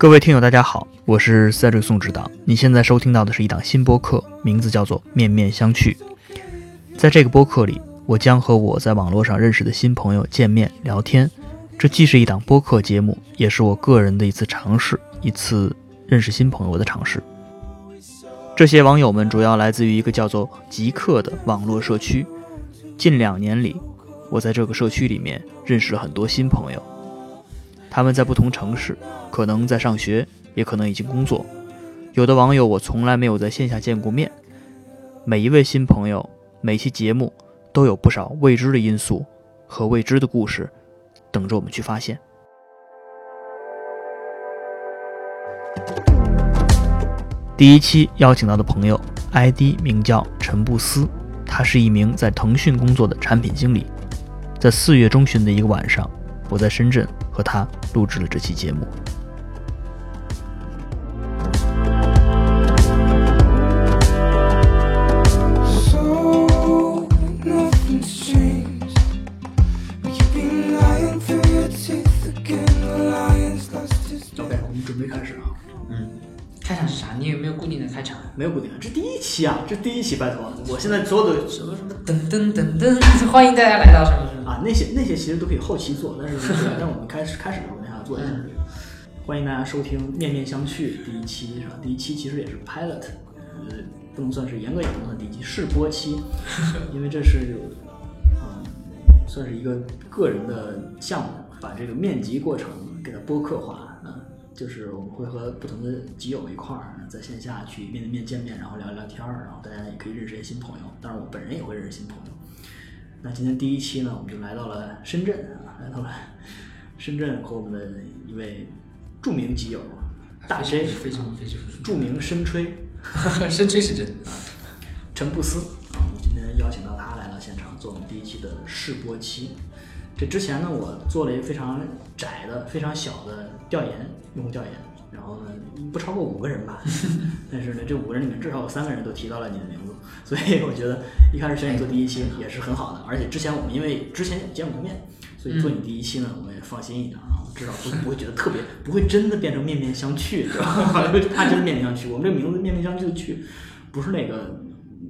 各位听友，大家好，我是赛瑞宋指导。你现在收听到的是一档新播客，名字叫做《面面相觑》。在这个播客里，我将和我在网络上认识的新朋友见面聊天。这既是一档播客节目，也是我个人的一次尝试，一次认识新朋友的尝试。这些网友们主要来自于一个叫做“极客”的网络社区。近两年里，我在这个社区里面认识了很多新朋友。他们在不同城市，可能在上学，也可能已经工作。有的网友我从来没有在线下见过面。每一位新朋友，每期节目都有不少未知的因素和未知的故事，等着我们去发现。第一期邀请到的朋友，ID 名叫陈布斯，他是一名在腾讯工作的产品经理。在四月中旬的一个晚上，我在深圳。和他录制了这期节目。开场是啥？你有没有固定的开场？没有固定的，这第一期啊，这第一期，拜托，我现在所有的什么什么噔噔噔噔，欢迎大家来到什么什么。啊，那些那些其实都可以后期做，但是 但我们开始开始的时候，那要做一下这个。欢迎大家收听《面面相觑》第一期，是吧？第一期其实也是 pilot，呃，不能算是严格意义上的第一期试播期，因为这是嗯，算是一个个人的项目，把这个面基过程给它播客化，嗯，就是我们会和不同的基友一块儿在线下去面对面见面，然后聊聊天儿，然后大家也可以认识一些新朋友，当然我本人也会认识新朋友。那今天第一期呢，我们就来到了深圳啊，来到了深圳和我们的一位著名基友大 J，非常非常著名深吹，深吹是真陈布斯啊，我们今天邀请到他来到现场做我们第一期的试播期。这之前呢，我做了一个非常窄的、非常小的调研，用户调研，然后呢，不超过五个人吧，但是呢，这五个人里面至少有三个人都提到了你的名字。所以我觉得一开始选你做第一期也是很好的，而且之前我们因为之前也见过面，所以做你第一期呢，我们也放心一点啊，至少不不会觉得特别，不会真的变成面面相觑，知道吧？怕真面面相觑。我们这个名字面面相觑的觑，不是那个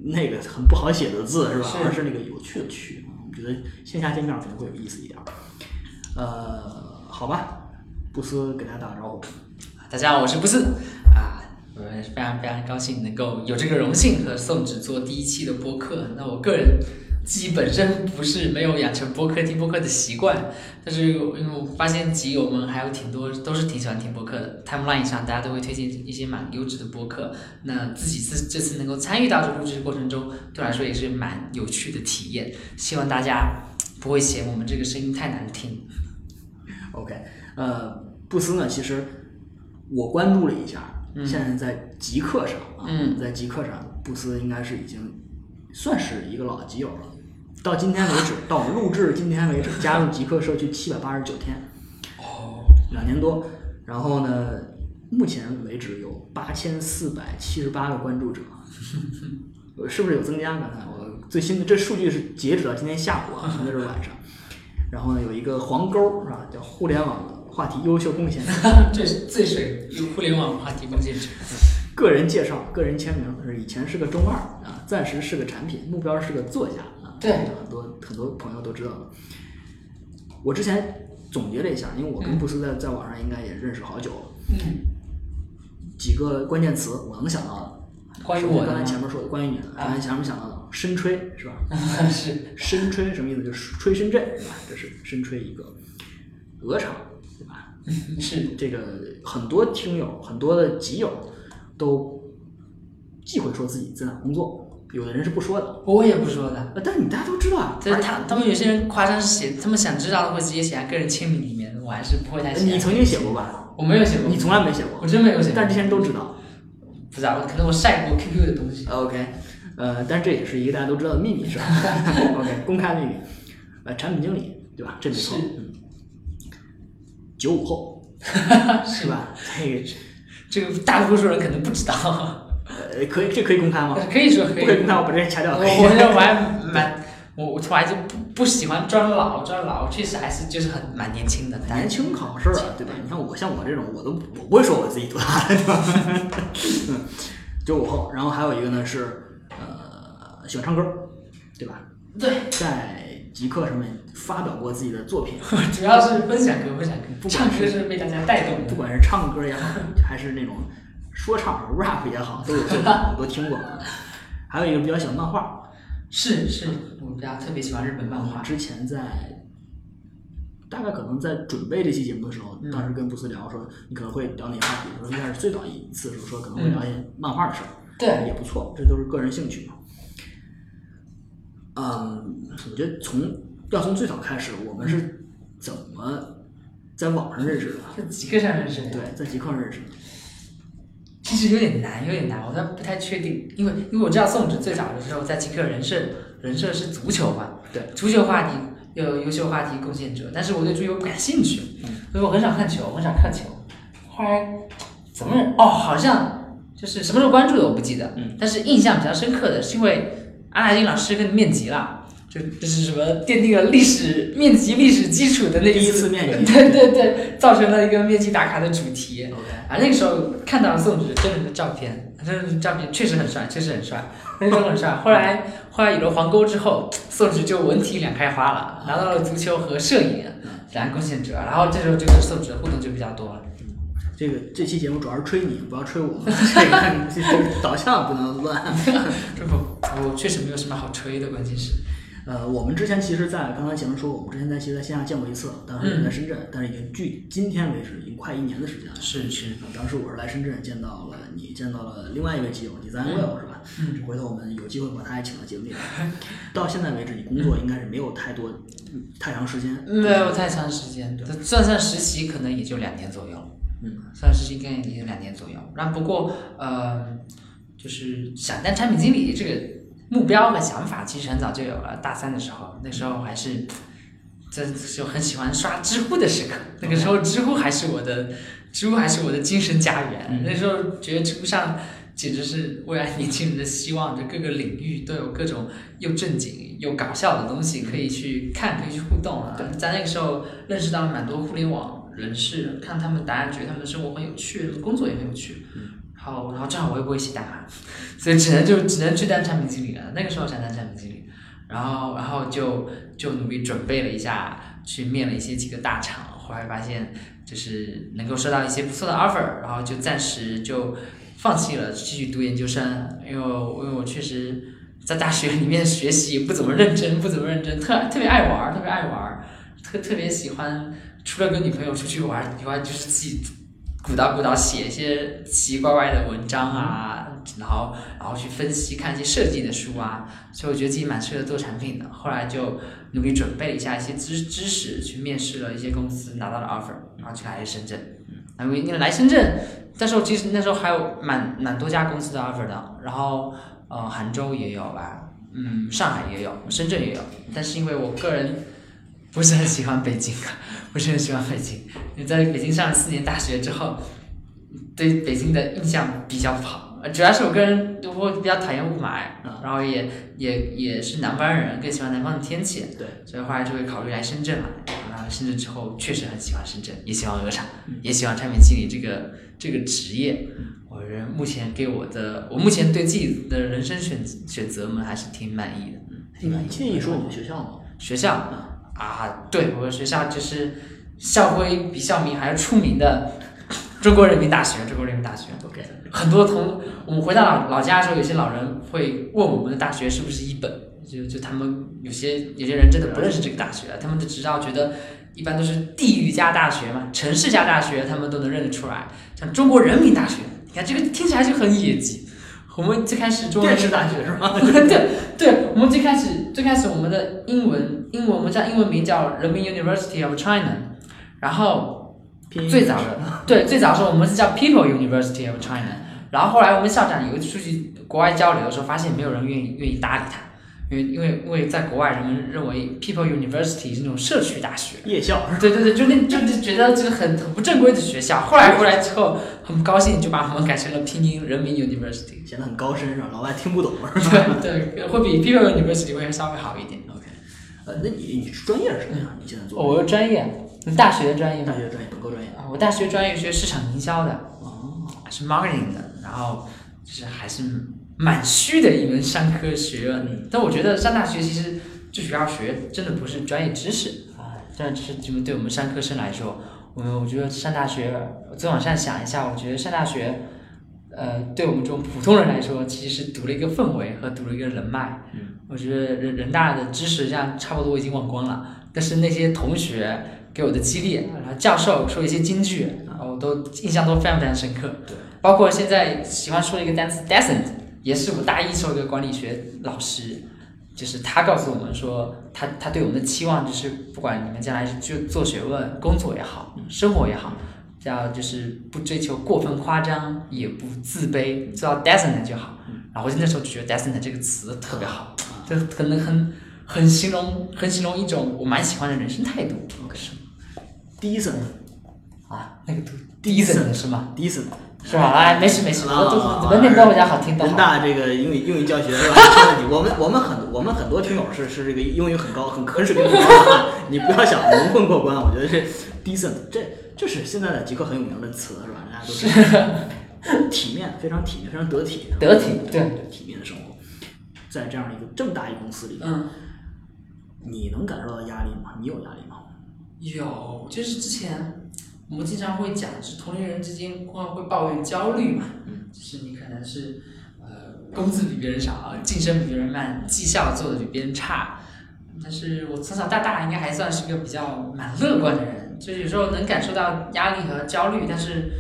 那个很不好写的字是吧？而是那个有趣的趣。我觉得线下见面可能会有意思一点。呃，好吧，布斯给大家打个招呼。大家好，我是布斯啊。我非常非常高兴能够有这个荣幸和宋纸做第一期的播客。那我个人自己本身不是没有养成播客听播客的习惯，但是因为我发现集友们还有挺多都是挺喜欢听播客的，timeline 上大家都会推荐一些蛮优质的播客。那自己这这次能够参与到这录制过程中，对我来说也是蛮有趣的体验。希望大家不会嫌我们这个声音太难听。OK，呃，布斯呢，其实我关注了一下。现在在极客上啊，在极客上，布斯应该是已经算是一个老基友了。到今天为止，到我们录制今天为止，加入极客社区七百八十九天，哦，两年多。然后呢，目前为止有八千四百七十八个关注者，是不是有增加？刚才我最新的这数据是截止到今天下午啊，那是晚上。然后呢，有一个黄勾是吧？叫互联网。话题优秀贡献 者，这是最水互联网话题贡献者。个人介绍，个人签名是以前是个中二啊，暂时是个产品，目标是个作家啊。对，很多很多朋友都知道了。我之前总结了一下，因为我跟布斯在在网上应该也认识好久了。嗯。几个关键词我能想到的，关于我刚才前面说的关于你的，刚才前面想到的深吹是吧？是深吹什么意思？就是吹深圳是吧？这是深吹一个鹅厂。是这个很多听友、很多的集友都忌讳说自己在哪工作，有的人是不说的，我也不说的。但是你大家都知道啊，就是他他们有些人夸张写，他们想知道的会直接写在个人签名里面，我还是不会太写。你曾经写过吧？我没有写过，你从来没写过，我真没有写。但这些人都知道，不知道，可能我晒过 QQ 的东西。OK，呃，但是这也是一个大家都知道的秘密，是吧？OK，公开秘密。呃，产品经理对吧？这没错。九五后，是吧？这个这个大多数人可能不知道。呃，可以，这可以公开吗？可以说，不可以公开，我把这人掐掉。我我还蛮我我从来就不不喜欢装老，装老确实还是就是很蛮年轻的。年轻好事儿啊，对吧？你看我像我这种，我都我不会说我自己多大，对吧？嗯，九五后，然后还有一个呢是呃喜欢唱歌，对吧？对，在极客上面发表过自己的作品，主要是分享歌，分享歌，不管唱歌是被大家带动的。不管是唱歌也好，还是那种说唱 rap 也好，都有作品，我 都听过。还有一个比较喜欢漫画，是是，我们家特别喜欢日本漫画。之前在大概可能在准备这期节目的时候，嗯当时跟布斯聊说，你可能会聊哪些话题？我说应该是最早一次的时候说可能会聊一些漫画的事儿，对也不错，这都是个人兴趣嘛。嗯，我觉得从要从最早开始，我们是怎么在网上认识的？在极客上认识的。对，在极客上认识的。其实有点难，有点难，我倒不太确定，因为因为我知道宋纸最早的时候在极客人设人设是足球嘛，对，足球话题有优秀话题贡献者，但是我对足球不感兴趣，所以我很少看球，很少看球。后来怎么哦，好像就是什么时候关注的我不记得，嗯但是印象比较深刻的是因为阿拉丁老师跟你面基了。就就是什么奠定了历史面基历史基础的那第一次面 基对对对，造成了一个面基打卡的主题。OK，啊，那个时候看到了宋轼真人的照片，真人的照片确实很帅，确实很帅，那时候很帅。后来后来有了黄沟之后，宋轼就文体两开花了，拿到了足球和摄影两个贡献者，然后这时候就跟宋轼的互动就比较多了。这个这期节目主要是吹你，不要吹我。这个这个导向不能乱。这不，我确实没有什么好吹的，关键是，呃，我们之前其实，在刚才前面说，我们之前在其实在线下见过一次，当时人在深圳，但是已经距今天为止已经快一年的时间了。是是，呃当时我是来深圳见到了你，见到了另外一位基友 Design Will、是吧？嗯，回头我们有机会把他也请到节目里来。到现在为止，你工作应该是没有太多、嗯太长时间。没有太长时间，算算实习可能也就两年左右。嗯，算实习应该也有两年左右。然后不过呃，就是想当产品经理这个目标和想法，其实很早就有了。大三的时候，那时候还是这就很喜欢刷知乎的时刻。那个时候，知乎还是我的，知乎还是我的精神家园。嗯那时候觉得知乎上简直是未来年轻人的希望，就各个领域都有各种又正经又搞笑的东西可以去看，可以去互动啊。在那个时候认识到了蛮多互联网人事，看他们答案，觉得他们的生活很有趣，工作也很有趣。然后，然后正好我又不会写代码，所以只能就只能去当产品经理了。那个时候想当产品经理，然后然后就就努力准备了一下，去面了一些几个大厂，后来发现就是能够收到一些不错的 offer，然后就暂时就放弃了继续读研究生，因为我因为我确实在大学里面学习不怎么认真，不怎么认真，特特别爱玩，特别爱玩儿，特特别喜欢除了跟女朋友出去玩以外，就是自己鼓捣鼓捣写一些奇奇怪怪的文章啊，然后然后去分析看一些设计的书啊，所以我觉得自己蛮适合做产品的。后来就努力准备一下一些知知识，去面试了一些公司，拿到了 offer，然后就来深圳。因为因为来深圳，但是我其实那时候还有蛮蛮多家公司的 offer 的，然后呃杭州也有吧，嗯上海也有，深圳也有，但是因为我个人不是很喜欢北京，不是很喜欢北京。你在北京上了四年大学之后，对北京的印象比较不好。呃主要是我个人我比较讨厌雾霾，然后也也也是南方人，更喜欢南方的天气，对，所以后来就会考虑来深圳嘛。然后来深圳之后，确实很喜欢深圳，也喜欢鹅厂，也喜欢产品经理这个这个职业。我人目前给我的，我目前对自己的人生选选择们还是挺满意的。你介意说我们学校吗？学校啊，对，我们学校就是校徽比校名还要出名的中国人民大学，中国人民大学。OK，很多同我们回到老老家的时候，有些老人会问我们的大学是不是一本，就就他们有些有些人真的不认识这个大学，他们的执照觉得一般都是地域加大学嘛，城市加大学，他们都能认得出来。像中国人民大学，你看这个听起来就很野鸡。我们最开始中国电视大学是吗？对对，我们最开始最开始我们的英文英文我们叫英文名叫人民 University of China，然后最早的 对最早的时候我们是叫 People University of China，然后后来我们校长有一次出去国外交流的时候，发现没有人愿意愿意搭理他，因为因为因为在国外人们认为 People University 是那种社区大学。夜校对对对，就那就就觉得这个很很不正规的学校。后来回来之后，很不高兴，就把我们改成了拼音人民 University。显得很高深是吧？老外听不懂是吧？对对，会比 People University 会稍微好一点。OK，呃，那你你专业是什么呀？你现在做？我是专业，你大学的专业大？学专业，本科专业。啊，我大学专业学市场营销的，哦，是 marketing 的，然后就是还是蛮虚的一门商科学问。但我觉得上大学其实最主要学真的不是专业知识啊，专业知识就对我们商科生来说，我我觉得上大学，我再往上想一下，我觉得上大学。呃，对我们这种普通人来说，其实是读了一个氛围和读了一个人脉。嗯，我觉得人人大的知识这样差不多我已经忘光了，但是那些同学给我的激励，然后教授说一些金句，然后都印象都非常非常深刻。对，包括现在喜欢说的一个单词 decent，也是我大一时候的管理学老师，就是他告诉我们说，他他对我们的期望就是，不管你们将来是就做学问、工作也好，生活也好，要就是不追求过分夸张，也不自卑，做到 decent 就好。然后我那时候就觉得 decent 这个词特别好，就可能很很形容很形容一种我蛮喜欢的人生态度。第一层，啊，那个读 decent 是吗？decent 是吧？哎，没事没事，啊我都文明都比较好听，的人。大这个英语英语教学是吧？没问题。我们我们很我们很多听友是是这个英语很高很很水平很高的，你不要想蒙混过关。我觉得这 decent 这这是现在的极客很有名的词是吧？大家都是 体面，非常体面，非常得体，得体对对体面的生活。在这样的一个这么大一公司里，嗯，你能感受到压力吗？你有压力吗？有，就是之前我们经常会讲，是同龄人之间会会抱怨焦虑嘛，嗯，就是你可能是呃工资比别人少，晋升比别人慢，绩效做的比别人差。但是我从小到大应该还算是一个比较蛮乐观的人，就是有时候能感受到压力和焦虑，但是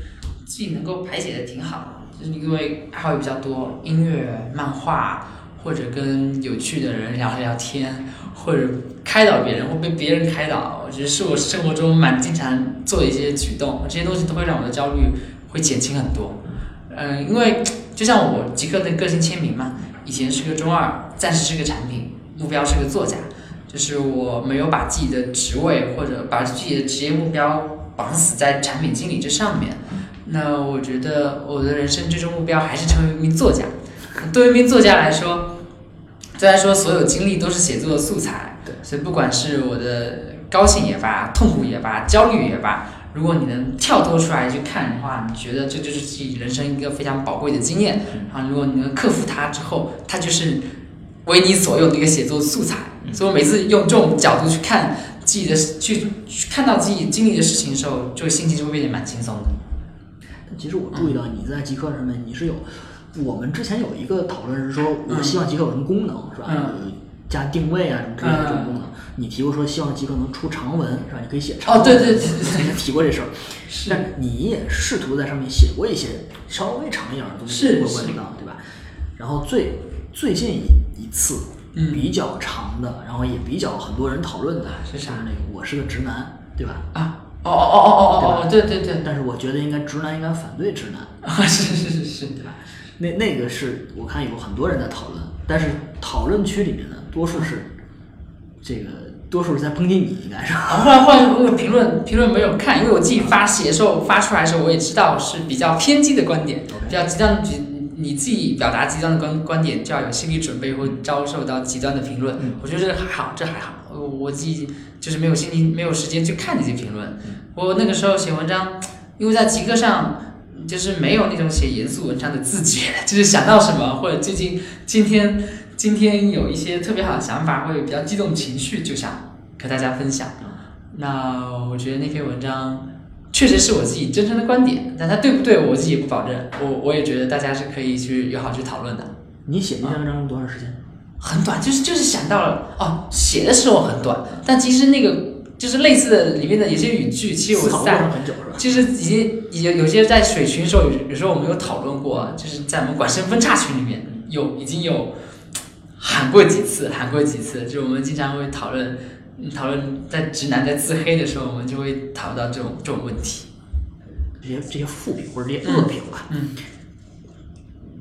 自己能够排解的挺好的。就是因为爱好也比较多，音乐、漫画，或者跟有趣的人聊聊天，或者开导别人或被别人开导，我觉得是我生活中蛮经常做的一些举动，这些东西都会让我的焦虑会减轻很多。嗯，因为就像我极客的个性签名嘛，以前是个中二，暂时是个产品，目标是个作家，就是我没有把自己的职位或者把自己的职业目标绑死在产品经理这上面。那我觉得我的人生最终目标还是成为一名作家。对于一名作家来说，虽然说所有经历都是写作的素材，对，所以不管是我的高兴也罢，痛苦也罢，焦虑也罢，如果你能跳脱出来去看的话，你觉得这就是自己人生一个非常宝贵的经验。然后，如果你能克服它之后，它就是为你所用的一个写作素材。所以我每次用这种角度去看自己的，去去看到自己经历的事情的时候，就心情就会变得蛮轻松的。但其实我注意到你在极客上面你是有，我们之前有一个讨论是说，我们希望极客有什么功能是吧？加定位啊什么之类的这种功能。你提过说希望极客能出长文是吧？你可以写长文。哦对对对提过这事儿。是但你也试图在上面写过一些稍微长一点的东西，是过文章对吧？然后最最近一一次嗯比较长的，然后也比较很多人讨论的是啥就是那个我是个直男，对吧？啊，哦哦哦哦哦哦，对对对，但是我觉得应该直男应该反对直男，啊是是是是，对吧？那那个是我看有很多人在讨论，但是讨论区里面呢，多数是这个多数是在抨击你，应该是。啊，后来后来我有评论评论没有看，因为我自己发写的时候发出来的时候，我也知道是比较偏激的观点，比较极端的你你自己表达极端的观观点，就要有心理准备，会遭受到极端的评论。嗯我觉得这还好，这还好，我我自己就是没有心情没有时间去看这些评论。我那个时候写文章，因为在极客上。就是没有那种写严肃文章的自觉，就是想到什么或者最近今天今天有一些特别好的想法，或者比较激动情绪，就想和大家分享。那我觉得那篇文章确实是我自己真诚的观点，但它对不对我自己也不保证。我我也觉得大家是可以去友好去讨论的。你写那篇文章用多长时间？很短，就是就是想到了哦，写的时候很短，但其实那个就是类似的里面的有些语句，其实我在程很久是吧？就是已经有有些在水群的时候，有有时候我们有讨论过，就是在我们管身分叉群里面有已经有喊过几次，喊过几次，就是我们经常会讨论嗯讨论在直男在自黑的时候，我们就会讨论到这种这种问题。这些这些负评或者这些恶评吧，嗯，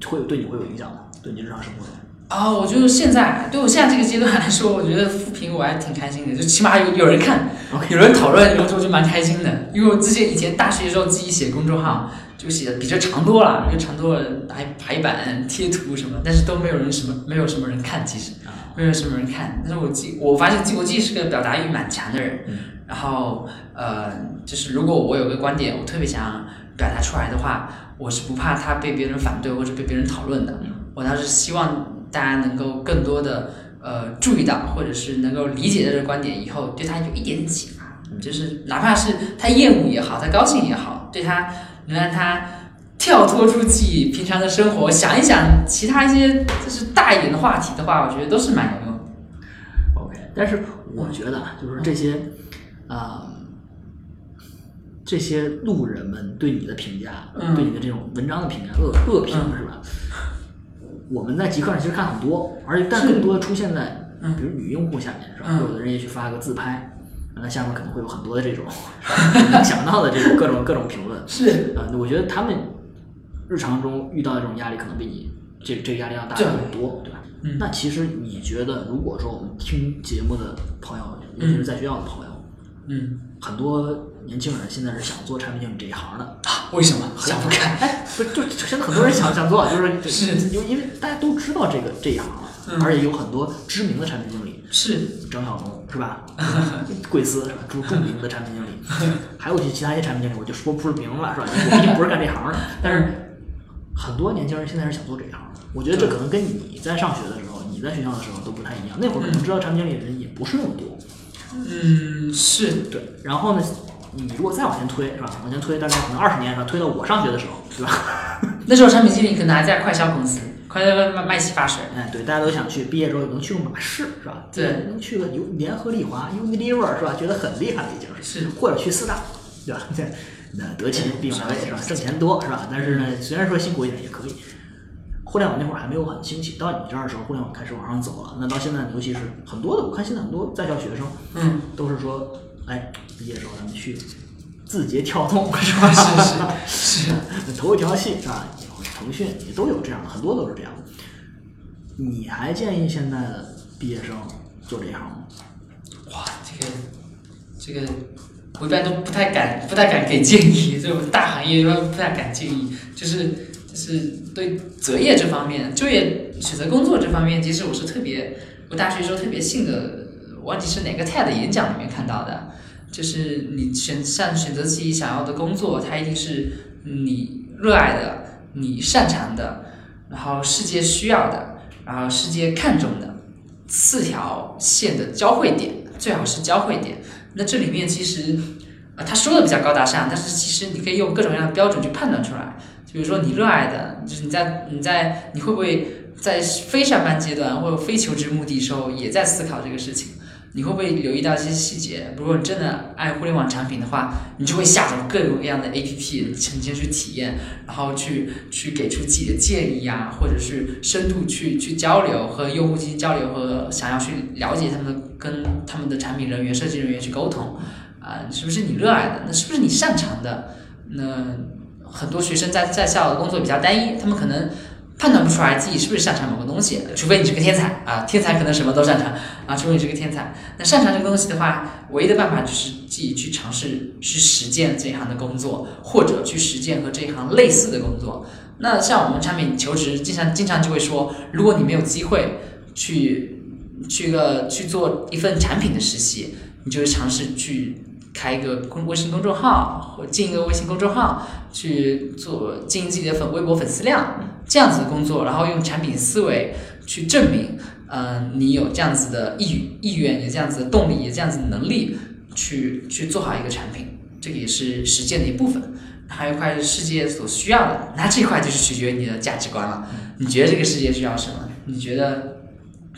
会有对你会有影响吗？对你日常生活中？啊，我就是现在对我现在这个阶段来说，我觉得复评我还挺开心的，就起码有有人看有人讨论，有时候就蛮开心的。因为我之前以前大学的时候自己写公众号，就写的比这长多了，就长多了，还排版、贴图什么，但是都没有人什么没有什么人看，其实啊，没有什么人看。但是我记我发现我自己是个表达欲蛮强的人，嗯然后呃，就是如果我有个观点，我特别想表达出来的话，我是不怕他被别人反对或者被别人讨论的。我倒是希望大家能够更多的呃注意到，或者是能够理解这个观点以后，对他有一点点启发。就是哪怕是他厌恶也好，他高兴也好，对他能让他跳脱出自己平常的生活，想一想其他一些就是大一点的话题的话，我觉得都是蛮有用的。OK，但是我觉得啊，就是这些啊、这些路人们对你的评价，嗯对你的这种文章的评价，恶恶评嗯是吧？我们在极客上其实看很多，而且但更多的出现在嗯比如女用户下面是吧？嗯有的人也去发个自拍，那下面可能会有很多的这种 想到的这种各种各种评论。是，啊，我觉得他们日常中遇到的这种压力，可能比你这这个压力要大对很多，对吧？嗯那其实你觉得，如果说我们听节目的朋友，尤其是在学校的朋友，嗯，很多年轻人现在是想做产品经理这一行的，啊为什么想不开？哎，不是，就现在很多人想想做，就是是因为因为大家都知道这个这一行了，嗯而且有很多知名的产品经理，是，张小龙是吧？贵司是吧？著著名的产品经理，还有一些其他一些产品经理，我就说不出名了是吧？我毕竟不是干这行的，但是很多年轻人现在是想做这一行的。我觉得这可能跟你在上学的时候，你在学校的时候都不太一样。那会儿可能知道产品经理的人也不是那么多。嗯，是，对，然后呢，你如果再往前推是吧？往前推大概可能二十年是吧？推到我上学的时候，对吧？那时候产品经理可能还在快销公司，快销卖卖洗发水。哎，对，大家都想去，毕业之后能去个马氏是吧？对能去个有联合利华 Unilever 是吧？觉得很厉害了已经是或者去四大，对吧？对，那德勤毕马威是吧？挣钱多是吧？但是呢，虽然说辛苦一点也可以。互联网那会儿还没有很兴起，到你这儿的时候，互联网开始往上走了。那到现在，尤其是很多的，我看现在很多在校学生嗯，都是说，哎，毕业之后咱们去字节跳动是吧？是 是是，头一条系是吧？或者腾讯也都有这样的，很多都是这样的。你还建议现在的毕业生做这一行吗？哇，这个这个，我一般都不太敢不太敢给建议，这种大行业一般不太敢建议，就是就是对择业这方面，就业选择工作这方面，其实我是特别，我大学时候特别信的，忘记是哪个 TED 演讲里面看到的，就是你选像选择自己想要的工作，它一定是你热爱的、你擅长的，然后世界需要的，然后世界看重的四条线的交汇点，最好是交汇点。那这里面其实，呃，他说的比较高大上，但是其实你可以用各种各样的标准去判断出来。就比如说你热爱的，就是你在你在你会不会在非上班阶段或者非求职目的时候也在思考这个事情？你会不会留意到一些细节？如果你真的爱互联网产品的话，你就会下载各种各样的 APP，你先去体验，然后去去给出自己的建议啊，或者是深度去去交流，和用户进行交流，和想要去了解他们的跟他们的产品人员、设计人员去沟通，啊、是不是你热爱的？那是不是你擅长的？那很多学生在在校的工作比较单一，他们可能判断不出来自己是不是擅长某个东西，除非你是个天才啊，天才可能什么都擅长啊，除非你是个天才。那擅长这个东西的话，唯一的办法就是自己去尝试去实践这一行的工作，或者去实践和这一行类似的工作。那像我们产品求职，经常经常就会说，如果你没有机会去去个去做一份产品的实习，你就会尝试去开一个公微信公众号，或进一个微信公众号，去做经营自己的粉微博粉丝量这样子的工作，然后用产品思维去证明，呃，你有这样子的意意愿，有这样子的动力，有这样子的能力去去做好一个产品，这个也是实践的一部分。还有一块是世界所需要的，那这块就是取决于你的价值观了。你觉得这个世界需要什么？你觉得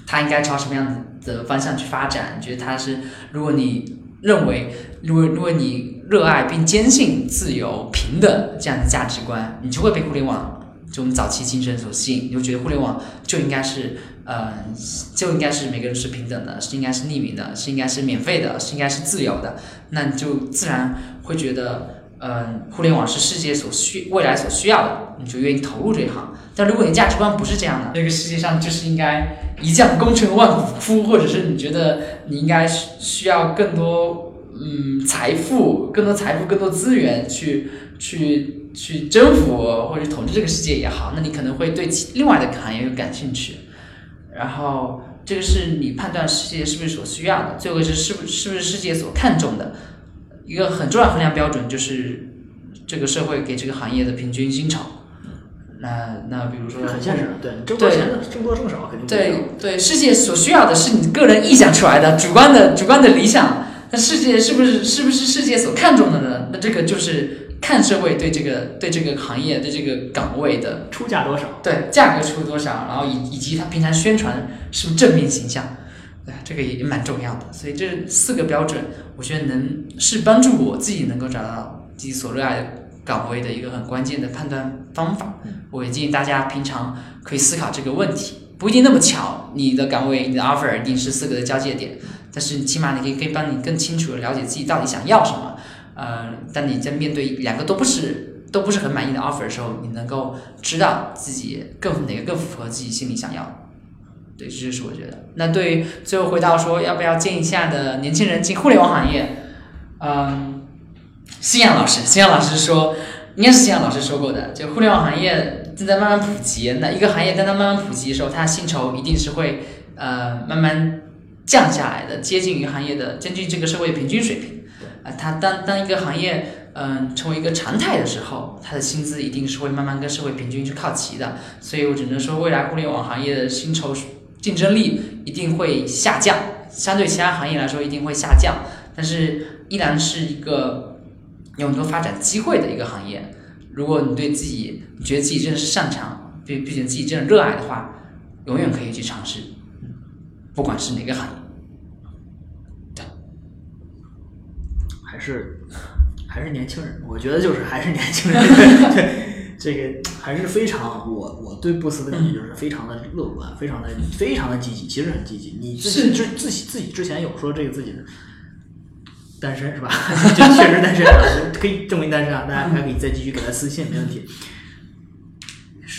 它应该朝什么样子的方向去发展？你觉得它是，如果你认为，如果如果你热爱并坚信自由、平等这样的价值观，你就会被互联网这种早期精神所吸引，你就觉得互联网就应该是，呃，就应该是每个人是平等的，是应该是匿名的，是应该是免费的，是应该是自由的，那你就自然会觉得。嗯，互联网是世界所需、未来所需要的，你就愿意投入这一行。但如果你价值观不是这样的，这个世界上就是应该一将功成万骨枯，或者是你觉得你应该需需要更多嗯财富、更多财富、更多资源去去去征服或者统治这个世界也好，那你可能会对其另外的行业有感兴趣。然后这个是你判断世界是不是所需要的，最后是是不是不是世界所看重的。一个很重要衡量标准就是这个社会给这个行业的平均薪酬。那那比如说很现实，对，挣多挣多挣少肯定对对，世界所需要的是你个人臆想出来的主观的主观的理想。那世界是不是是不是世界所看重的呢？那这个就是看社会对这个对这个行业对这个岗位的出价多少？对价格出多少，然后以以及他平常宣传是不是正面形象，对这个也蛮重要的。所以这四个标准，我觉得能是帮助我自己能够找到自己所热爱的岗位的一个很关键的判断方法。我也建议大家平常可以思考这个问题，不一定那么巧，你的岗位你的 offer 一定是四个的交界点，但是起码你可以可以帮你更清楚的了解自己到底想要什么。呃，当你在面对两个都不是都不是很满意的 offer 的时候，你能够知道自己更哪个更符合自己心里想要。对，这就是我觉得。那对于最后回到说要不要建议现在的年轻人进互联网行业，嗯，新阳老师，新阳老师说，应该是新阳老师说过的，就互联网行业正在慢慢普及。那一个行业在它慢慢普及的时候，它薪酬一定是会呃慢慢降下来的，接近于行业的，接近这个社会平均水平。啊，它当当一个行业嗯成为一个常态的时候，它的薪资一定是会慢慢跟社会平均去靠齐的。所以我只能说，未来互联网行业的薪酬竞争力一定会下降，相对其他行业来说一定会下降，但是依然是一个有很多发展机会的一个行业。如果你对自己，觉得自己真的是擅长，并并且自己真的热爱的话，永远可以去尝试，不管是哪个行业。还是还是年轻人，我觉得就是还是年轻人，对 这个还是非常我我对布斯的理解就是非常的乐观，非常的非常的积极，其实很积极。你自己之自己自己之前有说这个自己的单身是吧？就确实单身啊，可以证明单身啊，大家还可以再继续给他私信，没问题。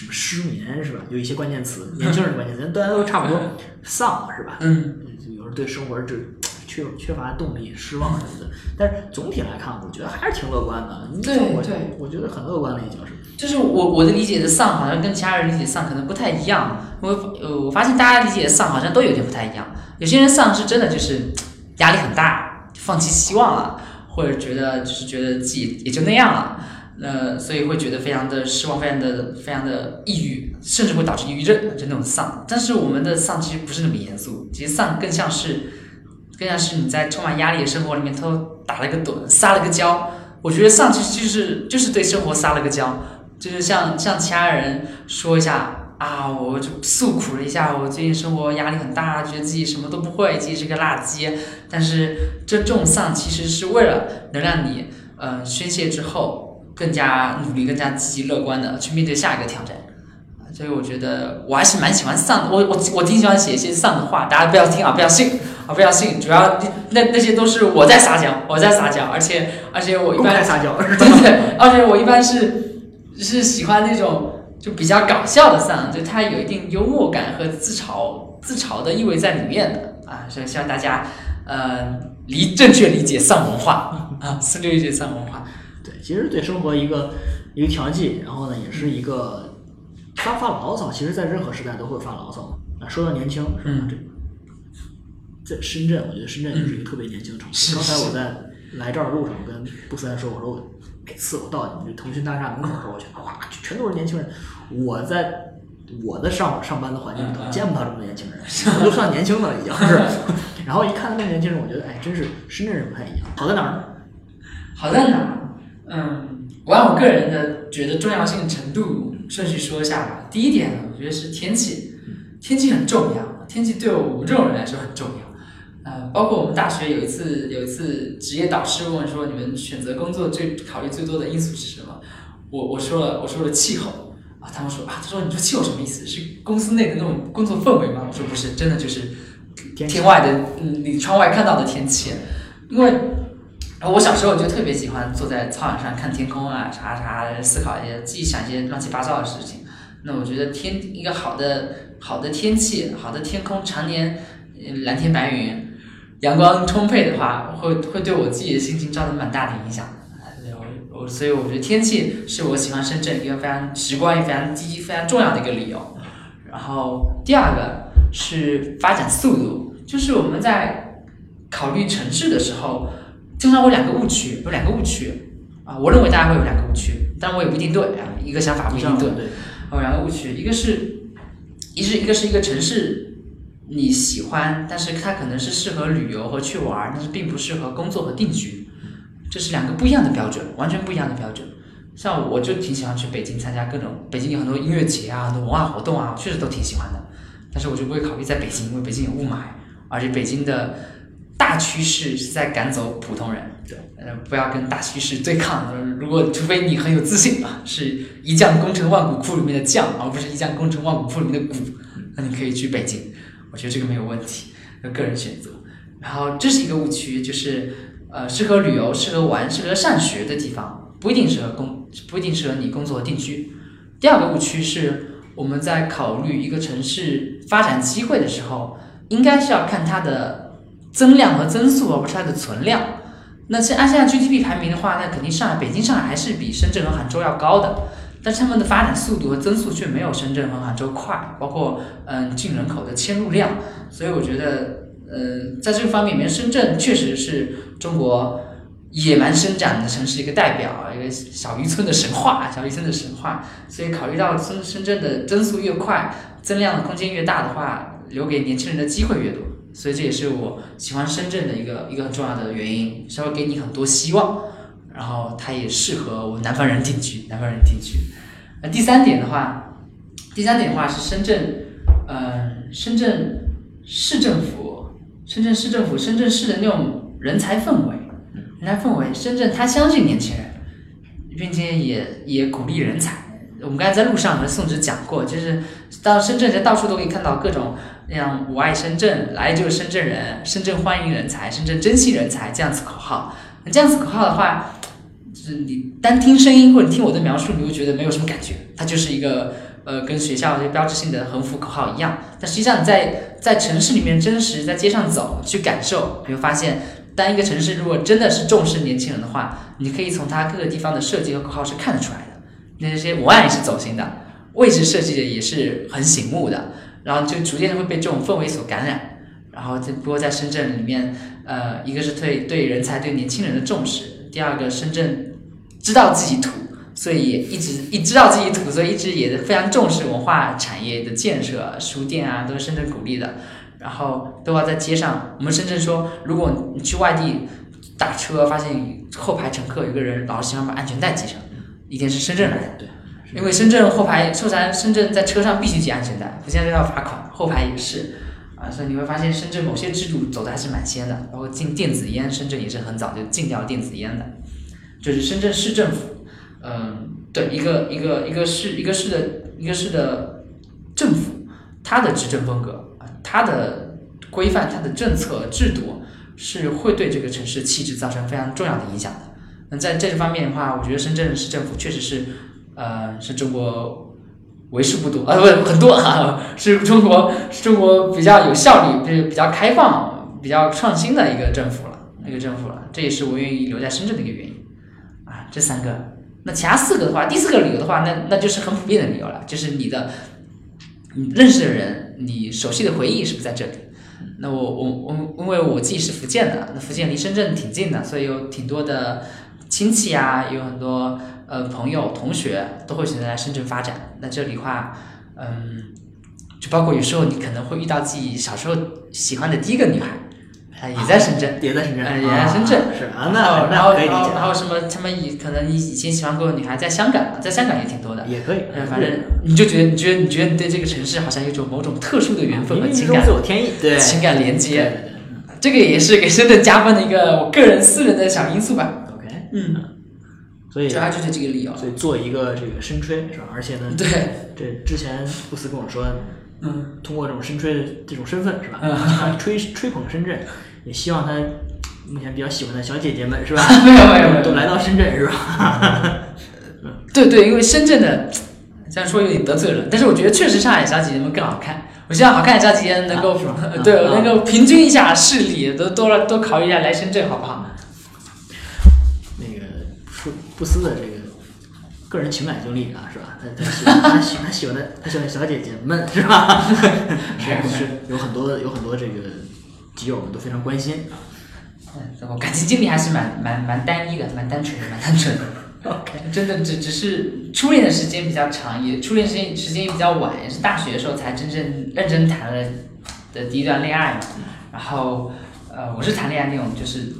什么失眠是吧？有一些关键词，年轻人的关键词，大家都差不多，丧是吧？嗯，有时候对生活这。缺缺乏动力、失望什么的，但是总体来看，我觉得还是挺乐观的。对我对，我觉得很乐观了，已经是。就是我我的理解的丧，好像跟其他人理解丧可能不太一样。我呃，我发现大家理解的丧好像都有点不太一样。有些人丧是真的就是压力很大，放弃希望了，或者觉得就是觉得自己也就那样了，呃，所以会觉得非常的失望，非常的非常的抑郁，甚至会导致抑郁症，就那种丧。但是我们的丧其实不是那么严肃，其实丧更像是。更像是你在充满压力的生活里面偷偷打了个盹，撒了个娇。我觉得丧其实就是就是对生活撒了个娇，就是像像其他人说一下啊，我就诉苦了一下，我最近生活压力很大，觉得自己什么都不会，自己是个垃圾。但是这这种丧其实是为了能让你呃宣泄之后更加努力、更加积极乐观的去面对下一个挑战。所以我觉得我还是蛮喜欢丧的，我我我挺喜欢写一些丧的话，大家不要听啊，不要信。啊，不要信，主要那那些都是我在撒娇，我在撒娇，而且而且我一般撒娇，对 对，而且我一般是是喜欢那种就比较搞笑的丧，就它有一定幽默感和自嘲自嘲的意味在里面的啊，所以希望大家呃理正确理解丧文化啊，正确理解丧文化。对，其实对生活一个一个调剂，然后呢，也是一个发发牢骚，其实在任何时代都会发牢骚啊。说到年轻，是吧？这在深圳，我觉得深圳就是一个特别年轻的城市。刚才我在来这儿的路上，我跟布斯来说，我说我每次我到你们这腾讯大厦门口的时候，我觉得哇，全都是年轻人。我在我的上上班的环境里头见不到这么多年轻人，我都算年轻的了已经 是。然后一看那么年轻人，我觉得哎，真是深圳人不太一样。好在哪儿呢？好在哪儿？嗯，我按我个人的觉得重要性程度顺序说一下吧。第一点，我觉得是天气，天气很重要，天气对我们这种人来说很重要。呃，包括我们大学有一次，有一次职业导师问说，你们选择工作最考虑最多的因素是什么？我我说了，我说了气候啊，他们说啊，他说你说气候什么意思？是公司内的那种工作氛围吗？我说不是，真的就是天外的，嗯，你窗外看到的天气。因为我小时候就特别喜欢坐在操场上看天空啊，啥啥思考一些，自己想一些乱七八糟的事情。那我觉得天一个好的好的天气，好的天空，常年蓝天白云。阳光充沛的话，会会对我自己的心情造成蛮大的影响。我我所以我觉得天气是我喜欢深圳一个非常直观、也非常积极、非常重要的一个理由。然后第二个，是发展速度，就是我们在考虑城市的时候，经常会两个误区，有两个误区啊，我认为大家会有两个误区，但我也不一定对啊，一个想法不一定对，对，有两个误区，一个是，一是一个是一个城市你喜欢，但是它可能是适合旅游和去玩儿，但是并不适合工作和定居，这是两个不一样的标准，完全不一样的标准。像我就挺喜欢去北京参加各种，北京有很多音乐节啊，很多文化活动啊，确实都挺喜欢的。但是我就不会考虑在北京，因为北京有雾霾，而且北京的大趋势是在赶走普通人。对，呃，不要跟大趋势对抗。如果除非你很有自信啊，是一将功成万骨枯里面的将，而不是一将功成万骨枯里面的骨，那你可以去北京，我觉得这个没有问题，个人选择。然后这是一个误区，就是呃，适合旅游、适合玩、适合上学的地方，不一定适合工，不一定适合你工作和定居。第二个误区是我们在考虑一个城市发展机会的时候，应该是要看它的增量和增速，而不是它的存量。那现按现在 GDP 排名的话，那肯定上海、北京、上海还是比深圳和杭州要高的，但是他们的发展速度和增速却没有深圳和杭州快，包括嗯进人口的迁入量，所以我觉得，呃，在这个方面里面，深圳确实是中国野蛮生长的城市一个代表，一个小渔村的神话，小渔村的神话。所以考虑到深深圳的增速越快，增量的空间越大的话，留给年轻人的机会越多。所以这也是我喜欢深圳的一个一个很重要的原因，稍微给你很多希望，然后它也适合我们南方人定居，南方人定居。那第三点的话，第三点的话是深圳，嗯，深圳市政府，深圳市政府，深圳市的那种人才氛围，人才氛围，深圳他相信年轻人，并且也也鼓励人才。我们刚才在路上和宋植讲过，就是到深圳，人到处都可以看到各种。那样“我爱深圳”，来就是深圳人，深圳欢迎人才，深圳珍惜人才这样子口号。那这样子口号的话，就是你单听声音或者听我的描述，你会觉得没有什么感觉，它就是一个呃跟学校这些标志性的横幅口号一样。但实际上你在在城市里面真实在街上走去感受，你会发现，当一个城市如果真的是重视年轻人的话，你可以从它各个地方的设计和口号是看得出来的。那些文案也是走心的，位置设计的也是很醒目的。然后就逐渐会被这种氛围所感染，然后在不过在深圳里面，呃，一个是对对人才、对年轻人的重视，第二个深圳知道自己土，所以也一直一知道自己土，所以一直也非常重视文化产业的建设，书店啊都是深圳鼓励的，然后都要在街上。我们深圳说，如果你去外地打车，发现后排乘客有个人老是喜欢把安全带系上，一定是深圳来的。因为深圳后排，车站深圳在车上必须系安全带，不现在要罚款，后排也是，啊，所以你会发现深圳某些制度走的还是蛮先的，包括禁电子烟，深圳也是很早就禁掉电子烟的，就是深圳市政府，嗯，对，一个一个一个市一个市的一个市的政府，它的执政风格啊，它的规范，它的政策制度是会对这个城市气质造成非常重要的影响的。那在这方面的话，我觉得深圳市政府确实是。呃，是中国为数不多啊，不很多啊，是中国是中国比较有效率、比比较开放、比较创新的一个政府了，一个政府了。这也是我愿意留在深圳的一个原因啊。这三个，那其他四个的话，第四个理由的话，那那就是很普遍的理由了，就是你的你认识的人，你熟悉的回忆是不是在这里？那我我我，因为我自己是福建的，那福建离深圳挺近的，所以有挺多的亲戚啊，有很多。呃，朋友、同学都会选择来深圳发展。那这里话，嗯，就包括有时候你可能会遇到自己小时候喜欢的第一个女孩，啊，也在深圳，也在深圳，也在深圳。是啊，那然后可以理解。然后什么？他们以可能以以前喜欢过的女孩在香港，在香港也挺多的。也可以。反正你就觉得，你觉得，你觉得你对这个城市好像有种某种特殊的缘分和情感，天意，对情感连接。这个也是给深圳加分的一个我个人私人的小因素吧。OK，嗯。所以主要就是这个理由。所以做一个这个深吹是吧？而且呢，对，这之前布斯跟我说，嗯，通过这种深吹的这种身份是吧？嗯，吹吹捧深圳，也希望他目前比较喜欢的小姐姐们是吧？没有没有没有，都来到深圳是吧？对对，因为深圳的这样说有点得罪人，但是我觉得确实上海小姐姐们更好看。我希望好看的小姐姐能够 对能够平均一下视力，都多了多考虑一下来深圳好不好？布斯的这个个人情感经历啊，是吧？他他喜欢他喜他喜欢的他喜欢的小姐姐们是吧？是 是有很多有很多这个基友们都非常关心啊。嗯，我感情经历还是蛮蛮蛮单一的，蛮单纯的，蛮单纯的。OK，真的只只是初恋的时间比较长，也初恋时间时间也比较晚，也是大学的时候才真正认真谈了的第一段恋爱嘛。然后，呃，我是谈恋爱那种就是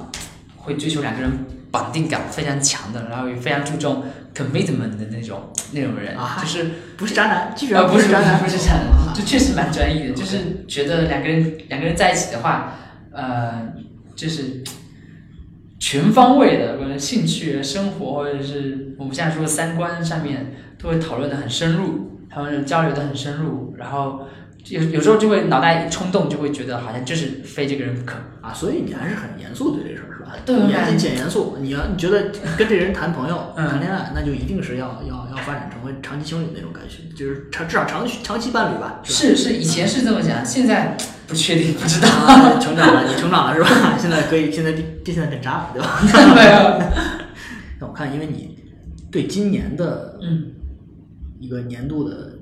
会追求两个人绑定感非常强的，然后也非常注重 commitment 的那种那种人，啊就是不是渣男，继续呃，不是渣男，不是这样的，就确实蛮专一的，就是觉得两个人两个人在一起的话，呃，就是全方位的，无论兴趣、生活，或者是我们现在说的三观上面，都会讨论的很深入，他们交流的很深入，然后有有时候就会脑袋一冲动，就会觉得好像就是非这个人不可。啊，所以你还是很严肃对这事儿是吧？对你还很简严肃。你要你觉得跟这人谈朋友、嗯谈恋爱，那就一定是要要要发展成为长期情侣那种感觉，就是长至少长期长期伴侣吧，是？是是，以前是这么讲，现在不确定，不知道。啊成长了，你成长了是吧？现在可以，现在变变现在变渣了，对吧？没有，那我看，因为你对今年的嗯一个年度的，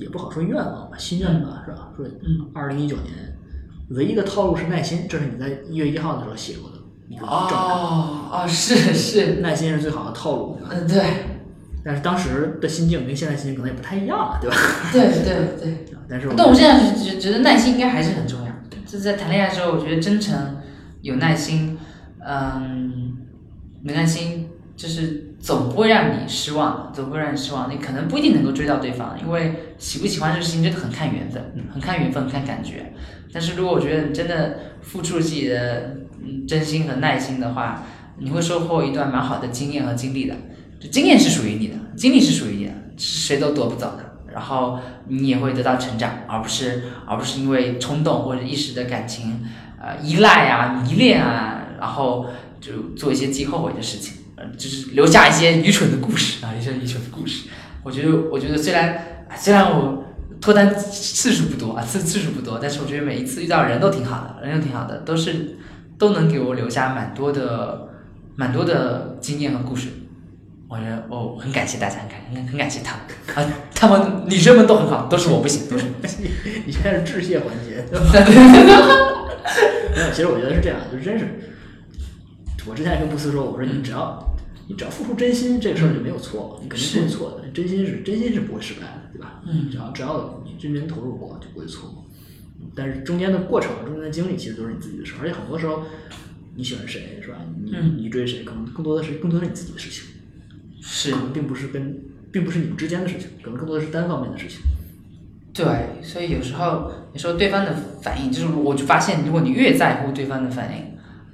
也不好说愿望吧，心愿吧，是吧？说嗯，二零一九年唯一的套路是耐心，这是你在一月一号的时候写过的一个状态。哦哦，是是，耐心是最好的套路，嗯，对。但是当时的心境跟现在心境可能也不太一样了，对吧？对对 对，但是我但我现在是觉觉得耐心应该还是很重要。就是在谈恋爱的时候，我觉得真诚、有耐心，嗯，没耐心就是总不会让你失望，总不会让你失望。你可能不一定能够追到对方，因为喜不喜欢这个事情真的很看缘分，很看缘分，很看感觉。但是如果我觉得你真的付出了自己的嗯真心和耐心的话，你会收获一段蛮好的经验和经历的。就经验是属于你的，经历是属于你的，是谁都夺不走的。然后你也会得到成长，而不是而不是因为冲动或者一时的感情，呃，依赖啊、迷恋啊，然后就做一些自己后悔的事情，呃，就是留下一些愚蠢的故事啊，一些愚蠢的故事。我觉得，我觉得虽然虽然我脱单次数不多啊，次次数不多，但是我觉得每一次遇到人都挺好的，人都挺好的，都是都能给我留下蛮多的蛮多的经验和故事。我觉得哦，很感谢大家，很感很很感谢他们啊，他们女生们都很好，都是我不行，都是我不行。你现在是致谢环节，没有，其实我觉得是这样，就真是，我之前也跟布斯说，我说你只要你只要付出真心，这个事儿就没有错，你肯定不会错的。真心是真心是不会失败的，对吧？嗯只要只要你认真投入过，就不会错。但是中间的过程、中间的经历，其实都是你自己的事儿，而且很多时候你喜欢谁是吧？你嗯你追谁，可能更多的是更多的是你自己的事情，是可，能并不是跟并不是你们之间的事情，可能更多的是单方面的事情。对，所以有时候有时候对方的反应，就是我就发现，如果你越在乎对方的反应，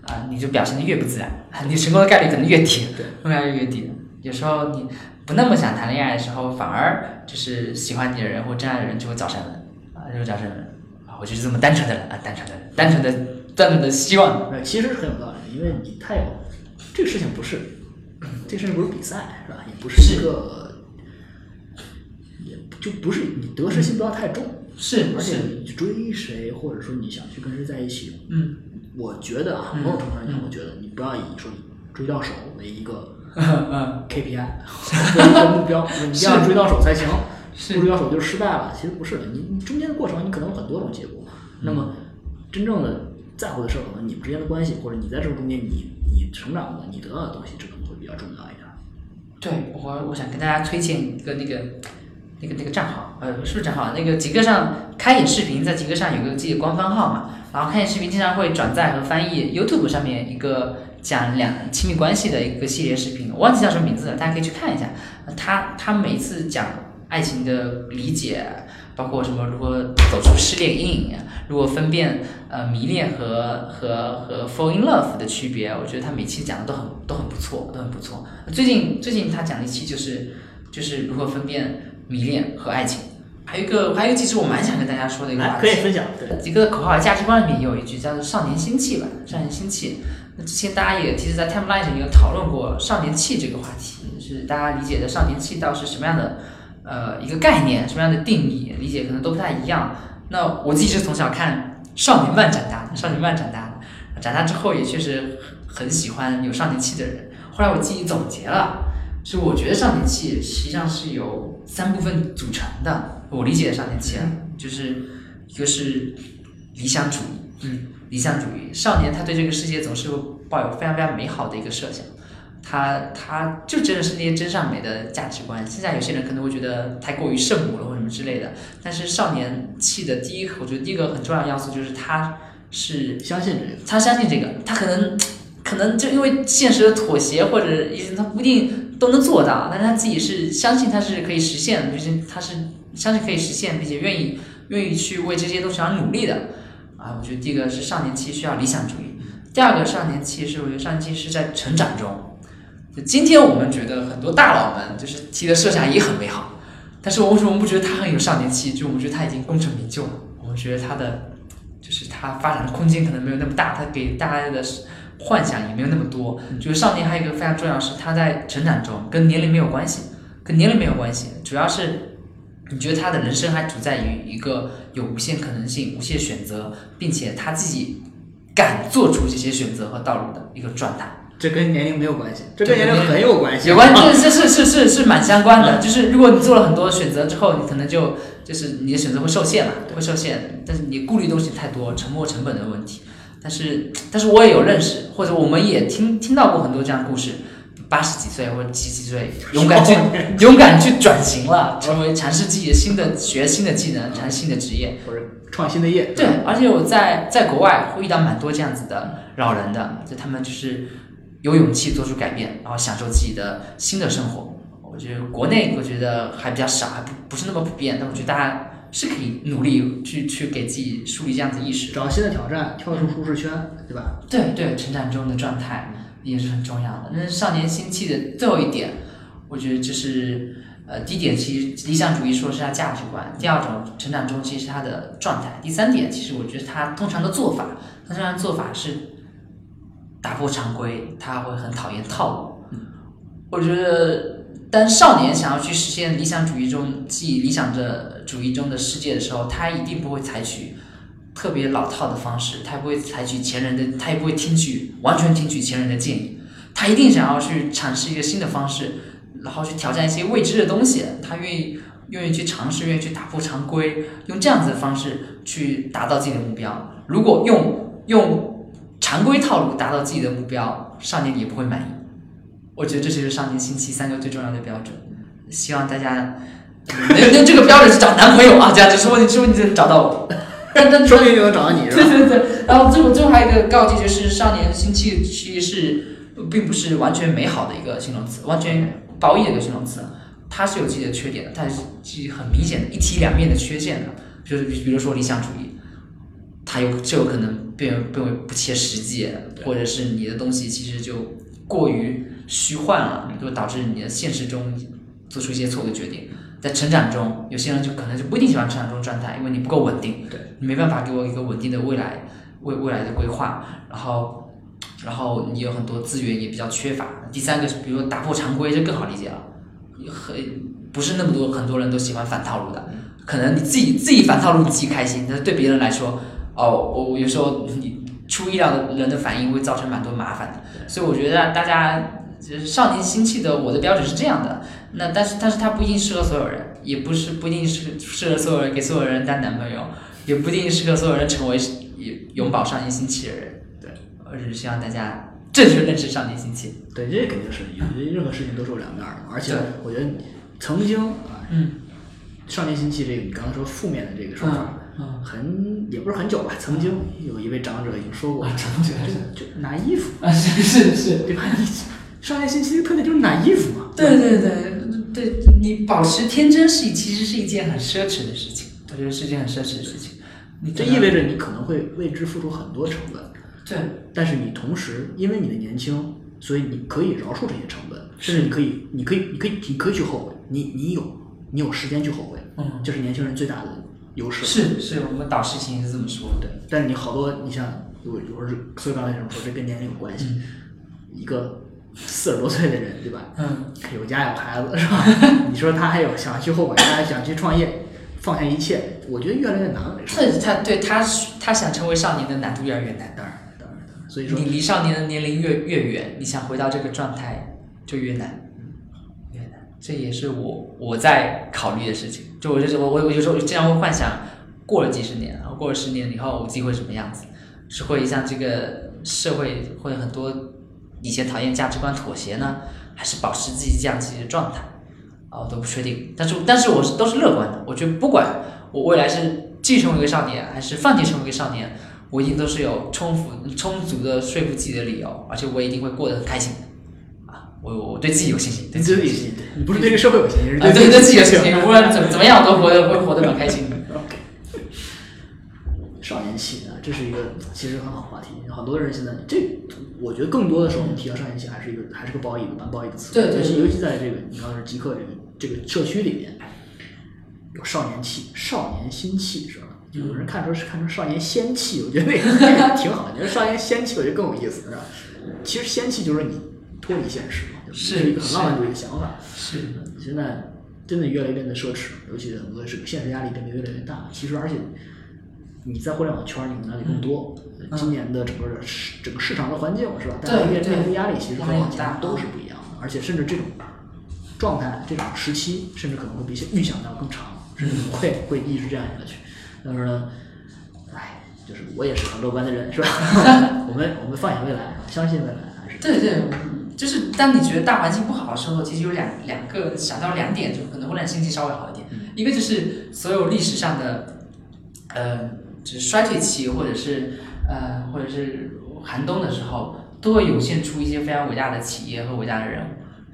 啊，你就表现的越不自然，你成功的概率可能越低，对，成功概率越低。有时候你不那么想谈恋爱的时候，反而就是喜欢你的人或真爱的人就会找上门，啊，就会找上门。啊，我就是这么单纯的人啊，单纯的人，单纯的单纯的希望。呃，其实是很有道理的，因为你太有这个事情不是，这个事情不是比赛是吧？也不是一个，也就不是你得失心不要太重，是而且，你追谁或者说你想去跟谁在一起，嗯我觉得啊，嗯某种程度上讲，嗯我觉得你不要以说追到手为一个 嗯 KPI 为一个目标，你一定要追到手才行，不追到手就是失败了。其实不是的，你你中间的过程你可能有很多种结果，那么真正的在乎的事儿，可能你们之间的关系，或者你在这个中间你你成长的你得到的东西，这可能会比较重要一点。对我，我想跟大家推荐一个那个那个那个账号，呃，是不是账号？那个极客上开眼视频，在极客上有个自己的官方号嘛，然后开眼视频经常会转载和翻译 YouTube 上面一个讲两亲密关系的一个系列视频，我忘记叫什么名字了，大家可以去看一下。他他每次讲爱情的理解，包括什么如何走出失恋阴影，如何分辨呃迷恋和和和 fall in love 的区别，我觉得他每期讲的都很都很不错，都很不错。最近最近他讲的一期就是就是如何分辨迷恋和爱情，还有一个还有一个其实我蛮想跟大家说的一个话，题，可以分享，对，几个口号价值观里面也有一句叫做“少年心气”吧，“少年心气”。那之前大家也其实，在 timeline 上也有讨论过“少年气”这个话题，是大家理解的少年气到底是什么样的呃一个概念，什么样的定义，理解可能都不太一样。那我自己是从小看少年漫长大的，少年漫长大的，长大之后也确实很喜欢有少年气的人。后来我自己总结了，是我觉得少年气实际上是由三部分组成的。我理解的少年期啊，就是一个是理想主义，嗯，理想主义少年他对这个世界总是抱有非常非常美好的一个设想，他他就真的是那些真善美的价值观。现在有些人可能会觉得太过于圣母了或什么之类的，但是少年气的第一，我觉得第一个很重要的要素就是他是相信这个，他相信这个，他可能可能就因为现实的妥协或者一些他不一定都能做到，但是他自己是相信他是可以实现的，就是他是相信可以实现，并且愿意愿意去为这些东西而努力的啊。我觉得第一个是少年期需要理想主义，第二个少年期是我觉得少年期是在成长中。就今天我们觉得很多大佬们就是提的设想也很美好，但是我为什么不觉得他很有少年期？就我觉得他已经功成名就了，我们觉得他的。就是他发展的空间可能没有那么大，他给大家的幻想也没有那么多。就是少年还有一个非常重要是他在成长中跟年龄没有关系，跟年龄没有关系，主要是你觉得他的人生还处在于一个有无限可能性、无限选择，并且他自己敢做出这些选择和道路的一个状态。这跟年龄没有关系，这跟年龄很有关系。有关，这是是是是蛮相关的。就是如果你做了很多选择之后，你可能就就是你的选择会受限嘛，会受限。但是你顾虑东西太多，沉没成本的问题。但是但是我也有认识，或者我们也听听到过很多这样的故事。八十几岁或者七十几岁，勇敢去勇敢去转型了，成为尝试自己的新的学新的技能，尝试新的职业或者创新的业。对，而且我在在国外会遇到蛮多这样子的老人的，就他们就是。有勇气做出改变，然后享受自己的新的生活。我觉得国内我觉得还比较少，还不不是那么普遍。但我觉得大家是可以努力去去给自己树立这样子意识，找新的挑战，跳出舒适圈，对吧？对对，成长中的状态也是很重要的。那少年心气的最后一点，我觉得就是呃，第一点其实理想主义说是他价值观，第二种成长中其实他的状态，第三点其实我觉得他通常的做法，他通常做法是。打破常规，他会很讨厌套路。我觉得，当少年想要去实现理想主义中自己理想的主义中的世界的时候，他一定不会采取特别老套的方式，他也不会采取前人的，他也不会听取完全听取前人的建议。他一定想要去尝试一个新的方式，然后去挑战一些未知的东西。他愿意愿意去尝试，愿意去打破常规，用这样子的方式去达到自己的目标。如果用用。常规套路达到自己的目标，少年也不会满意。我觉得这就是少年星期三个最重要的标准。希望大家，那那这个标准是找男朋友啊，这样就是问题，是问题找到我。但但 说不定就能找到你，是吧？对对对。然后最后最后还有一个告诫，就是少年心气其实是并不是完全美好的一个形容词，完全褒义的一个形容词。它是有自己的缺点的，它是其实很明显的一体两面的缺陷的。就是比比如说理想主义。它有就有可能变变为不切实际，或者是你的东西其实就过于虚幻了，就导致你的现实中做出一些错误的决定。在成长中，有些人就可能就不一定喜欢成长中状态，因为你不够稳定，对你没办法给我一个稳定的未来未未来的规划，然后然后你有很多资源也比较缺乏。第三个是，比如打破常规，就更好理解了，很不是那么多很多人都喜欢反套路的，可能你自己自己反套路你自己开心，但是对别人来说。哦，我有时候你出意料的人的反应会造成蛮多麻烦的，所以我觉得大家就是少年心气的，我的标准是这样的。那但是但是它不一定适合所有人，也不是不一定适适合所有人给所有人当男朋友，也不一定适合所有人成为永葆少年心气的人。对，我只是希望大家正确认识少年心气。对，这肯定是，因为任何事情都是有两面的，而且我觉得曾经啊，嗯，少年心气这个你刚刚说负面的这个说法。嗯，很也不是很久吧。曾经有一位长者已经说过，长者就拿衣服啊，是是是，对吧？你少年心气的特点就是拿衣服嘛。对对对对，你保持天真是其实是一件很奢侈的事情，我觉得是一件很奢侈的事情。这意味着你可能会为之付出很多成本。对，但是你同时因为你的年轻，所以你可以饶恕这些成本，甚至你可以，你可以，你可以，你可以去后悔。你你有你有时间去后悔，嗯，这是年轻人最大的。优势是是，我们导师其实是这么说的。但是你好多，你像有有所以刚才为什么说这跟年龄有关系？一个四十多岁的人，对吧？嗯，有家有孩子，是吧？你说他还有想去后悔，他还想去创业，放下一切，我觉得越来越难了。这他对他他想成为少年的难度越来越难。当然当然当然所以说你离少年的年龄越越远，你想回到这个状态就越难。越难这也是我我在考虑的事情。就我就是我我我有时候经常会幻想，过了几十年，然后过了十年以后，我自己会什么样子？是会像这个社会会很多以前讨厌价值观妥协呢，还是保持自己这样自己的状态？啊，我都不确定。但是但是我是都是乐观的。我觉得不管我未来是继续成为一个少年，还是放弃成为一个少年，我一定都是有充足充足的说服自己的理由，而且我一定会过得很开心。啊，我我对自己有信心，对自己有信心，你不是对这个社会有信心，是啊，对对自己有信心，无论怎怎怎么样，我都活得会活得很开心少年气啊，这是一个其实很好的话题。很多人现在这，我觉得更多的时候，我们提到少年气还是一个还是个褒义的蛮褒义的词。对对尤其尤其在这个你刚才说极客这个这个社区里面，有少年气、少年心气是吧？有人看成是看成少年仙气，我觉得那个那 个挺好的。你说少年仙气，我觉得更有意思，是吧？其实仙气就是你脱离现实嘛，就是一个很浪漫主义的想法。是的，现在真的越来越变得奢侈，尤其很多这个现实压力变得越来越大。其实，而且你在互联网圈儿，你可能压力更多。今年的整个的市整个市场的环境是吧？大家面面临的压力其实和往很都是不一样的，而且甚至这种状态、这种时期，甚至可能会比预想的要更长，甚至会会一直这样下去。但是呢，哎，就是我也是很乐观的人，是吧？我们我们放眼未来，相信未来还是对对，就是当你觉得大环境不好的时候，其实有两两个想到两点，就可能会让经济稍微好一点。一个就是所有历史上的，呃，就是衰退期，或者是呃，或者是寒冬的时候，都会涌现出一些非常伟大的企业和伟大的人物。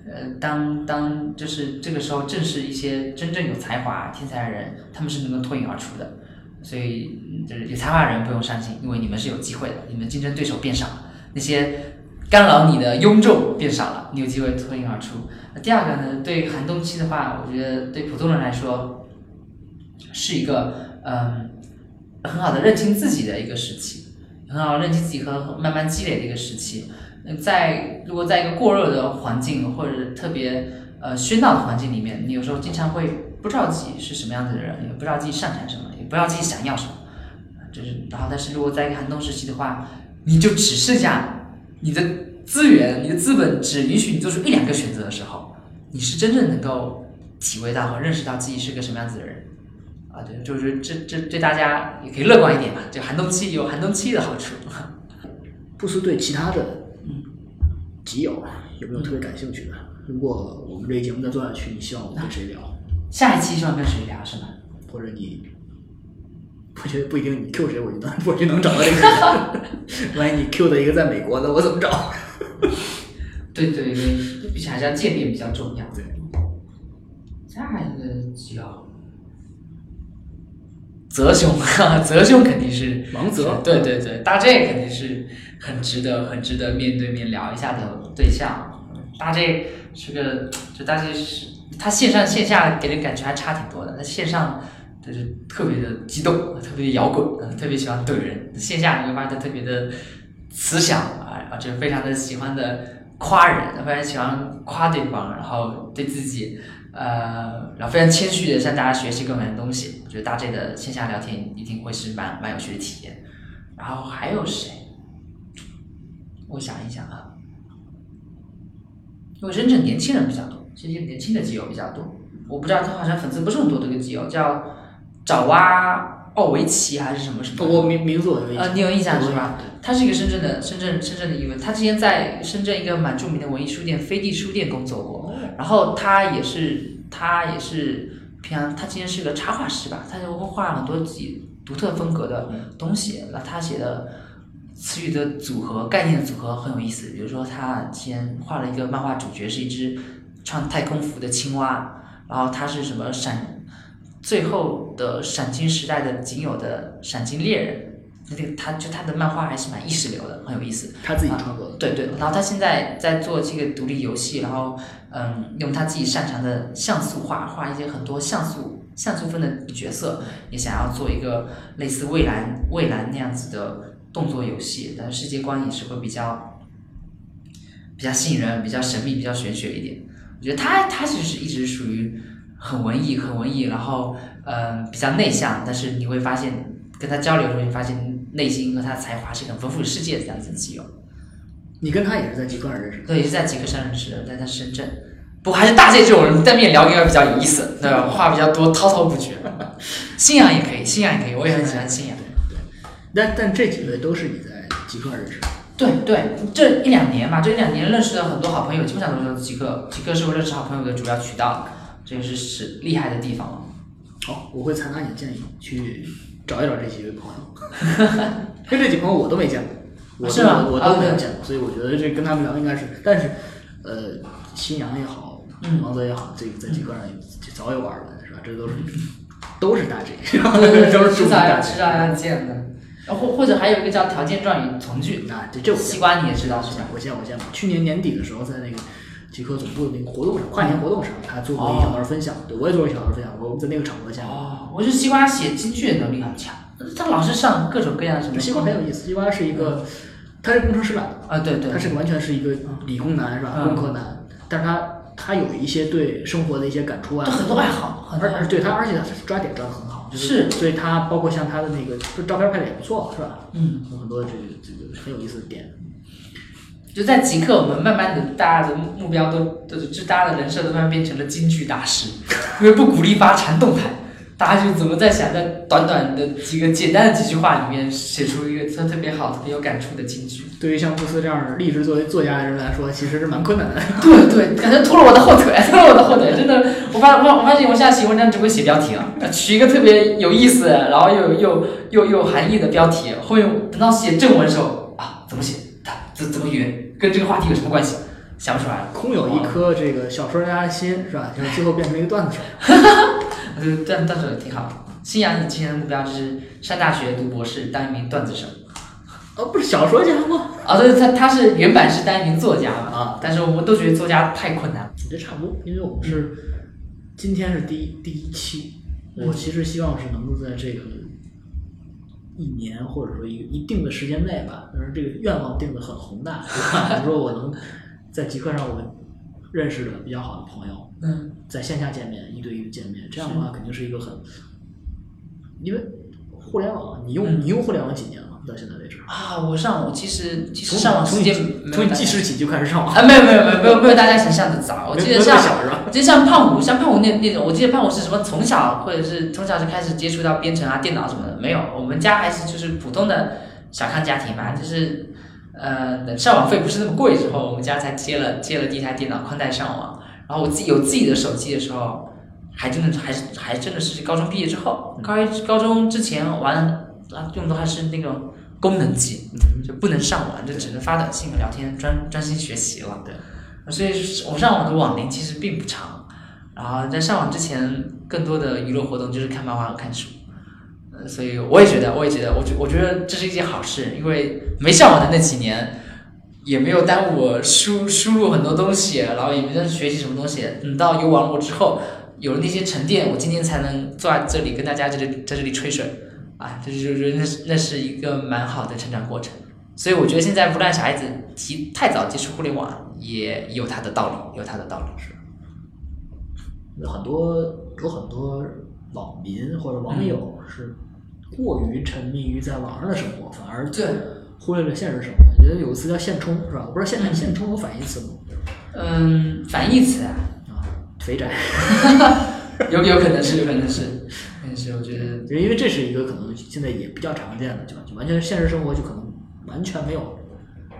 呃，当当就是这个时候，正是一些真正有才华、天才的人，他们是能够脱颖而出的。所以，就是有才华的人不用伤心，因为你们是有机会的，你们竞争对手变少了，那些干扰你的庸众变少了，你有机会脱颖而出。那第二个呢，对寒冬期的话，我觉得对普通人来说，是一个嗯很好的认清自己的一个时期，很好认清自己和慢慢积累的一个时期。那在如果在一个过热的环境或者特别呃喧闹的环境里面，你有时候经常会不知道自己是什么样子的人，也不知道自己擅长什么，也不知道自己想要什么。就是，然后但是如果在一个寒冬时期的话，你就只剩下你的资源、你的资本只允许你做出一两个选择的时候，你是真正能够体会到和认识到自己是个什么样子的人。啊，对，就是这这对大家也可以乐观一点嘛。就寒冬期有寒冬期的好处。布斯对其他的集友有没有特别感兴趣的？如果我们这个节目再做下去，你希望我们跟谁聊？下一期希望跟谁聊是吗？或者你，我觉得不一定你 Q 谁，我就能我就能找到这个人。万一你 Q 的一个在美国的，我怎么找？对 对对，毕竟还是要见面比较重要。对。下一个集友，泽兄，泽兄肯定是王泽对对对，大 J 肯定是很值得、很值得面对面聊一下的对象。大 J 是个，就大 J 是他线上线下给人感觉还差挺多的，他线上就是特别的激动，特别的摇滚，呃特别喜欢怼人；线下你会发现他特别的慈祥啊，而且非常的喜欢的夸人，非常喜欢夸对方，然后对自己。呃，然后非常谦虚的向大家学习各种各样的东西，我觉得大 J 的线下聊天一定会是蛮蛮有趣的体验。然后还有谁？我想一想啊，因为深圳年轻人比较多，这些年轻的基友比较多。我不知道他好像粉丝不是很多这个基友，叫找哇奥维奇还是什么什么？我名名字我有印象。呃，你有印象是吧？他是一个深圳的深圳深圳的一位，他之前在深圳一个蛮著名的文艺书店飞地书店工作过，然后他也是他也是平常他之前是个插画师吧，他就会画很多自己独特风格的东西，那他写的词语的组合、概念的组合很有意思，比如说他之前画了一个漫画主角是一只穿太空服的青蛙，然后他是什么闪最后的闪金时代的仅有的闪金猎人。那个他就他的漫画还是蛮意识流的，很有意思。他自己创作的。对对，然后他现在在做这个独立游戏，然后嗯，用他自己擅长的像素画画一些很多像素像素风的角色，也想要做一个类似蔚蓝蔚蓝那样子的动作游戏，但是世界观也是会比较比较吸引人，比较神秘，比较玄学一点。我觉得他他其实是一直属于很文艺很文艺，然后嗯比较内向，但是你会发现跟他交流的时候，你发现内心和他的才华是很丰富的世界的这样子的基友。你跟他也是在极客上认识的。对，也是在极客上认识的，在在深圳。不过还是大 J 这种人当面聊应该比较有意思，对吧？话比较多，滔滔不绝。信仰也可以，信仰也可以，我也很喜欢信仰。对但但这几位都是你在极客认识的，对对，这一两年吧，这一两年认识了很多好朋友，基本上都是极客，极客是我认识好朋友的主要渠道，这个是是厉害的地方了。好，我会采纳你的建议，去找一找这几位朋友。因为这几朋友我都没见过，我都是吗我都没有见过，所以我觉得这跟他们聊应该是，但是呃，新阳也好，嗯王泽也好，这个在极客上也早有耳闻是吧？这都是都是大 G，都是著迟早名大要 J 迟早要见的。然后或或者还有一个叫条件状语从句，啊，这这西瓜你也知道是吧？我见过我见过，去年年底的时候，在那个极客总部的那个活动上，跨年活动上，他做过一小段分享，对我也做过一小段分享，我们在那个场合见过。哦，我觉得西瓜写京剧的能力很强，他老是上各种各样的什么。西瓜很有意思，西瓜是一个，他是工程师来的，啊，对对，他是个完全是一个理工男是吧？嗯工科男，但是他他有一些对生活的一些感触啊，就很多爱好，很多而而对他，而且他抓点抓的很好，就是所以他包括像他的那个就照片拍的也不错，是吧？嗯，有很多这个这个很有意思的点。就在即刻，我们慢慢的大家的目标都都是，就大家的人设都慢慢变成了京剧大师，因为不鼓励发长动态，大家就怎么在想在短短的几个简单的几句话里面写出一个特特别好、特别有感触的京剧。对于像布斯这样立志作为作家的人来说，其实是蛮困难的。对对，感觉拖了我的后腿，拖了我的后腿，真的，我发我发我发现我现在写文章只会写标题了，取一个特别有意思，然后又又又又有含义的标题，后面等到写正文的时候啊，怎么写？它怎怎么圆？跟这个话题有什么关系？想不出来了。空有一颗这个小说家的心，是吧？就是最后变成了一个段子手。呃，段段子手挺好。新阳，你今年的目标就是上大学读博士，当一名段子手。哦，不是小说家吗？啊，对，他他是原版是当一名作家嘛，啊，但是我们都觉得作家太困难了。这差不多，因为我们是今天是第一第一期，嗯我其实希望是能够在这个一年或者说一个一定的时间内吧，但是这个愿望定的很宏大？比如说我能在极客上我认识的比较好的朋友，嗯，在线下见面，一对一的见面，这样的话肯定是一个很，因为互联网，你用、嗯你用互联网几年了？到现在为止，啊，我上网其实其实上网时间从记事起就开始上网，啊，没有没有没有没有没有大家想象的早。我记得像？我记得像胖虎，像胖虎那那种，我记得胖虎是什么从小或者是从小就开始接触到编程啊、电脑什么的，没有。我们家还是就是普通的小康家庭吧，就是呃，等上网费不是那么贵之后，我们家才接了接了第一台电脑宽带上网。然后我自己有自己的手机的时候，还真的还是还真的是高中毕业之后，高一高中之前玩啊用的还是那个功能机，就不能上网，就只能发短信聊天，专专心学习了。对，所以我上网的网龄其实并不长。然后在上网之前，更多的娱乐活动就是看漫画和看书。呃，所以我也觉得，我也觉得，我觉我觉得这是一件好事，因为没上网的那几年，也没有耽误我输输入很多东西，然后也没在学习什么东西。等到有网络之后，有了那些沉淀，我今天才能坐在这里跟大家这里在这里吹水。啊，这就是那是那是一个蛮好的成长过程。所以我觉得现在不让小孩子提太早接触互联网，也有它的道理，有它的道理。是，有很多有很多网民或者网友是过于沉迷于在网上的生活，反而对，忽略了现实生活。我觉得有个词叫现充，是吧？我不知道现在现充有反义词吗？嗯，反义词啊，啊，肥宅，有有可能是，有可能是，但是我觉得，就因为这是一个可能现在也比较常见的，就就完全现实生活就可能完全没有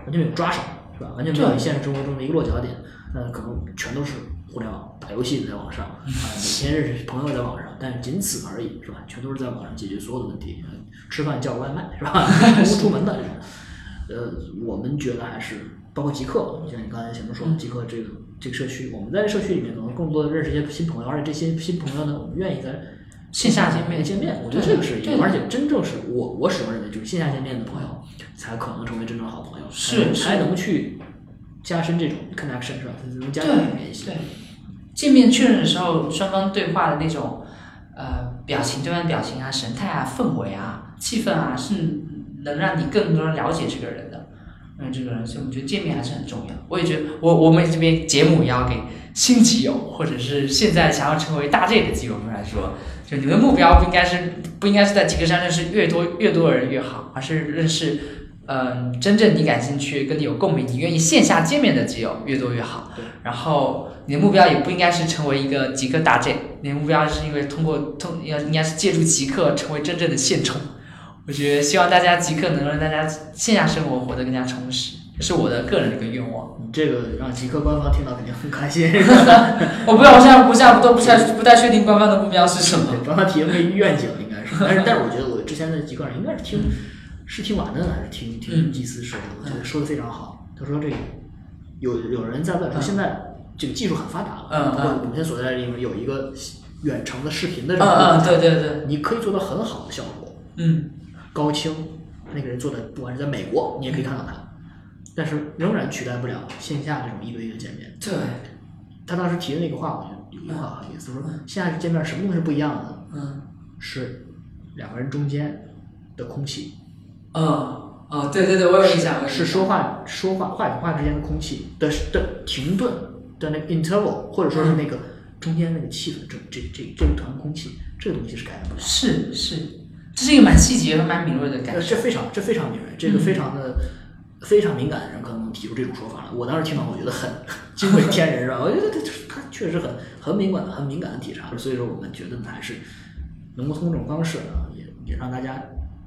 完全没有抓手，是吧？完全没有你现实生活中的一个落脚点，那可能全都是互联网打游戏在网上，啊，每天认识朋友在网上，但仅此而已，是吧？全都是在网上解决所有的问题，吃饭叫外卖，是吧？不出门的这种。呃，我们觉得还是包括极客，像你刚才前面说的，极客这个这个社区，我们在社区里面可能更多的认识一些新朋友，而且这些新朋友呢，我们愿意在线下见面见面，我觉得这个是一对个，而且真正是我我始终认为，就是线下见面的朋友才可能成为真正好朋友，是才才能去加深这种 connection 是吧？才能加深对联系。对，见面确认的时候，双方对话的那种呃表情，对方的表情啊、神态啊、氛围啊、气氛啊，是能让你更多了解这个人的。嗯，这个人，所以我觉得见面还是很重要。我也觉得，我我们这边节目也要给新基友，或者是现在想要成为大 J 的基友们来说，就你们目标不应该是不应该是在极客上认识越多越多的人越好，而是认识嗯，真正你感兴趣、跟你有共鸣、你愿意线下见面的基友越多越好。然后你的目标也不应该是成为一个极客大 J，你的目标是因为通过通要应该是借助极客成为真正的现充。我觉得希望大家极客能让大家线下生活活得更加充实，这是我的个人的一个愿望。你这个让极客官方听到肯定很开心。我不知道，我现在不现在都不太不太确定官方的目标是什么。官方提了个愿景应该是，但是但是我觉得我之前的极客人应该是听。是听完的还是听听祭司说的？我觉得说的非常好。他说这个有有人在问，说现在这个技术很发达了，嗯嗯，我们现在所在的地方有一个远程的视频的这个对对对，你可以做到很好的效果，嗯，高清，那个人做的不管是在美国，你也可以看到他，但是仍然取代不了线下这种一对一的见面。对，他当时提的那个话，我觉得有一句话很意思，说线下见面什么东西是不一样的？嗯，是两个人中间的空气。嗯，哦，对对对，我有印象，是说话说话话与话之间的空气的的停顿的那个 interval，或者说是那个中间那个气氛，这这这这一团空气，这个东西是改变不了。是是，这是一个蛮细节和蛮敏锐的感觉。这非常这非常敏锐，这个非常的非常敏感的人可能能提出这种说法来。我当时听到，我觉得很惊为天人，是吧？我觉得他他确实很很敏感的很敏感的体察。所以说，我们觉得呢，还是能够通过这种方式呢，也也让大家。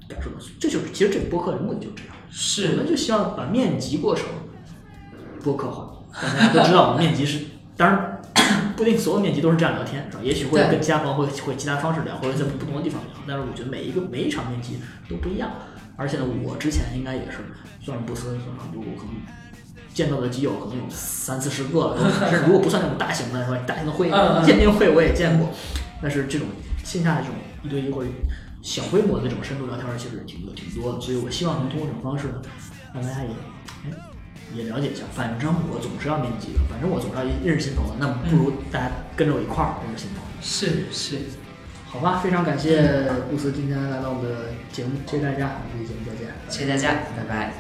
感受到，这就是其实这个播客的目的就是这样，是我们就希望把面积过程播客化，让大家都知道我们面积是，当然不一定所有面基都是这样聊天，是吧？也许会跟其他朋友会会其他方式聊，或者在不同的地方聊，但是我觉得每一个每一场面基都不一样，而且呢，我之前应该也是算是不私，算是很多，我可能见到的基友可能有三四十个了，但是如果不算那种大型的，是吧？大型的会鉴定会我也见过，但是这种线下的这种一对一或者。小规模的这种深度聊天其实挺多挺多的，所以我希望能通过这种方式呢，让大家也哎也了解一下，反正我总是要面几个，反正我总是要认识新朋友，那不如大家跟着我一块儿认识新朋友。是是，好吧，非常感谢顾思今天来到我们的节目，谢谢大家，我们这期节目再见，谢谢大家，拜拜。